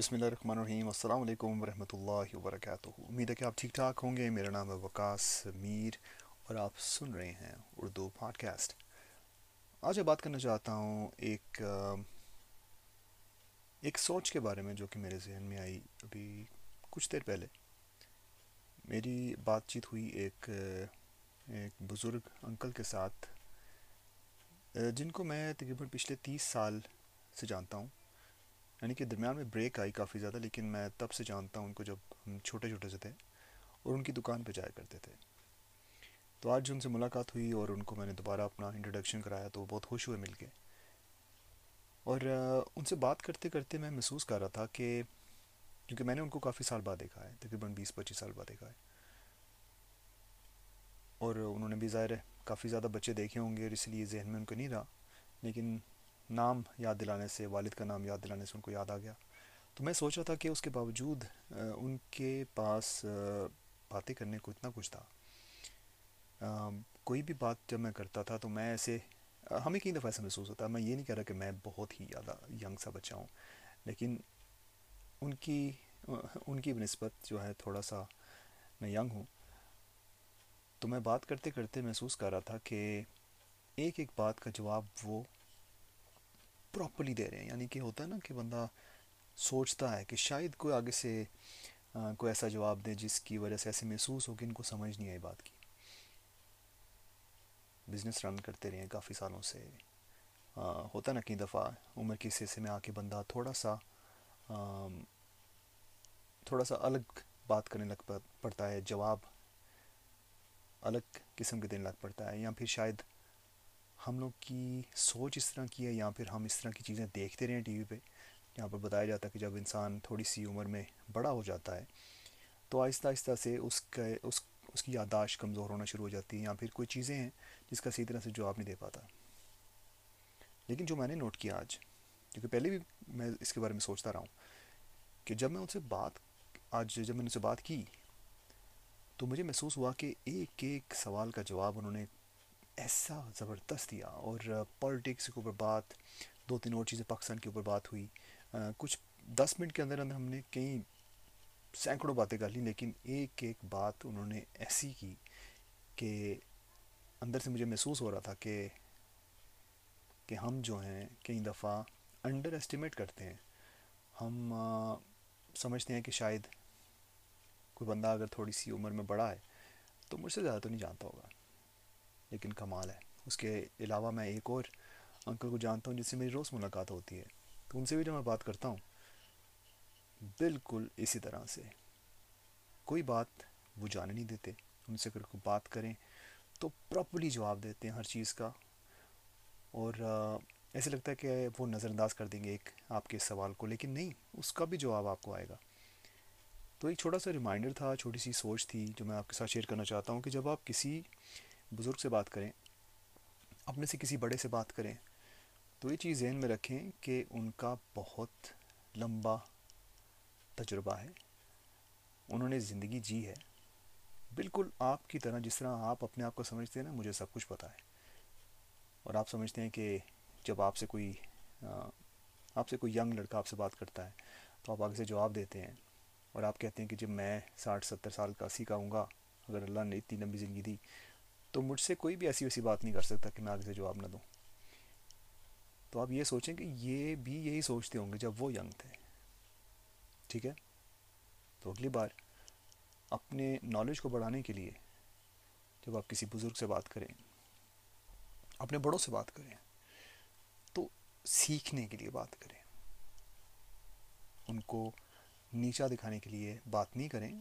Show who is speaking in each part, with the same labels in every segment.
Speaker 1: بسم اللہ الرحمن الرحیم، السلام علیکم ورحمۃ اللہ وبرکاتہ۔ امید ہے کہ آپ ٹھیک ٹھاک ہوں گے۔ میرا نام ہے وکاس میر اور آپ سن رہے ہیں اردو پاڈ کاسٹ آج میں بات کرنا چاہتا ہوں ایک ایک سوچ کے بارے میں جو کہ میرے ذہن میں آئی ابھی کچھ دیر پہلے۔ میری بات چیت ہوئی ایک ایک بزرگ انکل کے ساتھ، جن کو میں تقریباً پچھلے تیس سال سے جانتا ہوں۔ یعنی کہ درمیان میں بریک آئی کافی زیادہ، لیکن میں تب سے جانتا ہوں ان کو جب ہم چھوٹے چھوٹے سے تھے اور ان کی دکان پہ جایا کرتے تھے۔ تو آج ان سے ملاقات ہوئی اور ان کو میں نے دوبارہ اپنا انٹروڈکشن کرایا تو وہ بہت خوش ہوئے مل کے۔ اور ان سے بات کرتے کرتے میں محسوس کر رہا تھا کہ کیونکہ میں نے ان کو کافی سال بعد دیکھا ہے، تقریباً بیس پچیس سال بعد دیکھا ہے۔ اور انہوں نے بھی ظاہر ہے کافی زیادہ بچے دیکھے ہوں گے اور اس لیے ذہن میں ان کو نہیں رہا، لیکن نام یاد دلانے سے، والد کا نام یاد دلانے سے ان کو یاد آ گیا۔ تو میں سوچ رہا تھا کہ اس کے باوجود ان کے پاس باتیں کرنے کو اتنا کچھ تھا۔ کوئی بھی بات جب میں کرتا تھا تو میں ایسے ہمیں کئی دفعہ ایسا محسوس ہوتا ہے۔ میں یہ نہیں کہہ رہا کہ میں بہت ہی زیادہ ینگ سا بچہ ہوں، لیکن ان کی ان کی بنسبت جو ہے تھوڑا سا میں ینگ ہوں۔ تو میں بات کرتے کرتے محسوس کر رہا تھا کہ ایک ایک بات کا جواب وہ پراپرلی دے رہے ہیں یعنی کہ ہوتا ہے نا کہ بندہ سوچتا ہے کہ شاید کوئی آگے سے کوئی ایسا جواب دے جس کی وجہ سے ایسے محسوس ہو کہ ان کو سمجھ نہیں آئی بات کی بزنس رن کرتے رہے ہیں کافی سالوں سے ہوتا نا کئی دفعہ عمر کے حصے میں آ کے بندہ تھوڑا سا تھوڑا سا الگ بات کرنے لگ پڑتا ہے جواب الگ قسم کے دینے لگ پڑتا ہے یا پھر شاید ہم لوگ کی سوچ اس طرح کی ہے یا پھر ہم اس طرح کی چیزیں دیکھتے رہے ہیں ٹی وی پہ، یہاں پر بتایا جاتا ہے کہ جب انسان تھوڑی سی عمر میں بڑا ہو جاتا ہے، تو آہستہ آہستہ سے اس کا اس اس کی یادداشت کمزور ہونا شروع ہو جاتی ہے یا پھر کوئی چیزیں ہیں جس کا صحیح طرح سے جواب نہیں دے پاتا۔ لیکن جو میں نے نوٹ کیا آج، کیونکہ پہلے بھی میں اس کے بارے میں سوچتا رہا ہوں کہ جب میں ان سے بات، آج جب میں نے ان سے بات کی، تو مجھے محسوس ہوا کہ ایک ایک سوال کا جواب انہوں نے ایسا زبردست دیا اور پالیٹکس کے اوپر بات، دو تین اور چیزیں پاکستان کے اوپر بات ہوئی۔ کچھ دس منٹ کے اندر اندر ہم نے کئی سینکڑوں باتیں کر لیں لیکن ایک ایک بات انہوں نے ایسی کی کہ اندر سے مجھے محسوس ہو رہا تھا کہ کہ ہم جو ہیں، کئی دفعہ انڈر اسٹیمیٹ کرتے ہیں۔ ہم سمجھتے ہیں کہ شاید کوئی بندہ اگر تھوڑی سی عمر میں بڑا ہے تو مجھ سے زیادہ تو نہیں جانتا ہوگا۔ لیکن کمال ہے۔ اس کے علاوہ میں ایک اور انکل کو جانتا ہوں، جس سے میری روز ملاقات ہوتی ہے۔ تو ان سے بھی جب میں بات کرتا ہوں، بالکل اسی طرح سے۔ کوئی بات وہ جانے نہیں دیتے۔ ان سے اگر کوئی بات کریں تو پراپرلی جواب دیتے ہیں ہر چیز کا۔ اور ایسے لگتا ہے کہ وہ نظر انداز کر دیں گے ایک آپ کے سوال کو، لیکن نہیں، اس کا بھی جواب آپ کو آئے گا۔ تو ایک چھوٹا سا ریمائنڈر تھا، چھوٹی سی سوچ تھی جو میں آپ کے ساتھ شیئر کرنا چاہتا ہوں کہ جب آپ کسی بزرگ سے بات کریں، اپنے سے کسی بڑے سے بات کریں، تو یہ چیز ذہن میں رکھیں کہ ان کا بہت لمبا تجربہ ہے۔ انہوں نے زندگی جی ہے۔ بالکل آپ کی طرح جس طرح آپ اپنے آپ کو سمجھتے ہیں نا، مجھے سب کچھ پتہ ہے۔ اور آپ سمجھتے ہیں کہ جب آپ سے کوئی آپ سے کوئی ینگ لڑکا آپ سے بات کرتا ہے، تو آپ آگے سے جواب دیتے ہیں۔ اور آپ کہتے ہیں کہ جب میں ساٹھ ستر سال کا اسی کا ہوں گا، اگر اللہ نے اتنی لمبی زندگی دی تو مجھ سے کوئی بھی ایسی ویسی بات نہیں کر سکتا کہ میں آگے سے جواب نہ دوں۔ تو آپ یہ سوچیں کہ یہ بھی یہی سوچتے ہوں گے جب وہ ینگ تھے۔ ٹھیک ہے؟ تو اگلی بار اپنے نالج کو بڑھانے کے لیے جب آپ کسی بزرگ سے بات کریں، اپنے بڑوں سے بات کریں، تو سیکھنے کے لیے بات کریں۔ ان کو نیچا دکھانے کے لیے بات نہیں کریں،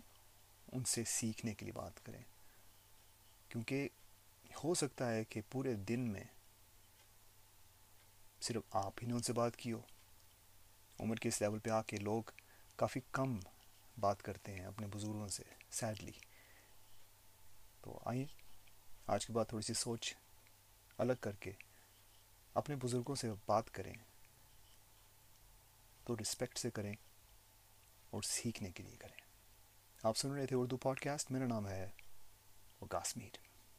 Speaker 1: ان سے سیکھنے کے لیے بات کریں۔ کیونکہ ہو سکتا ہے کہ پورے دن میں صرف آپ ہی نے ان سے بات کی ہو۔ عمر کے اس لیول پہ آ کے لوگ کافی کم بات کرتے ہیں اپنے بزرگوں سے سیڈلی تو آئیے، آج کے بعد تھوڑی سی سوچ الگ کر کے اپنے بزرگوں سے بات کریں، تو رسپیکٹ سے کریں اور سیکھنے کے لیے کریں۔ آپ سن رہے تھے اردو پوڈ کاسٹ میرا نام ہے وہ کاسمیر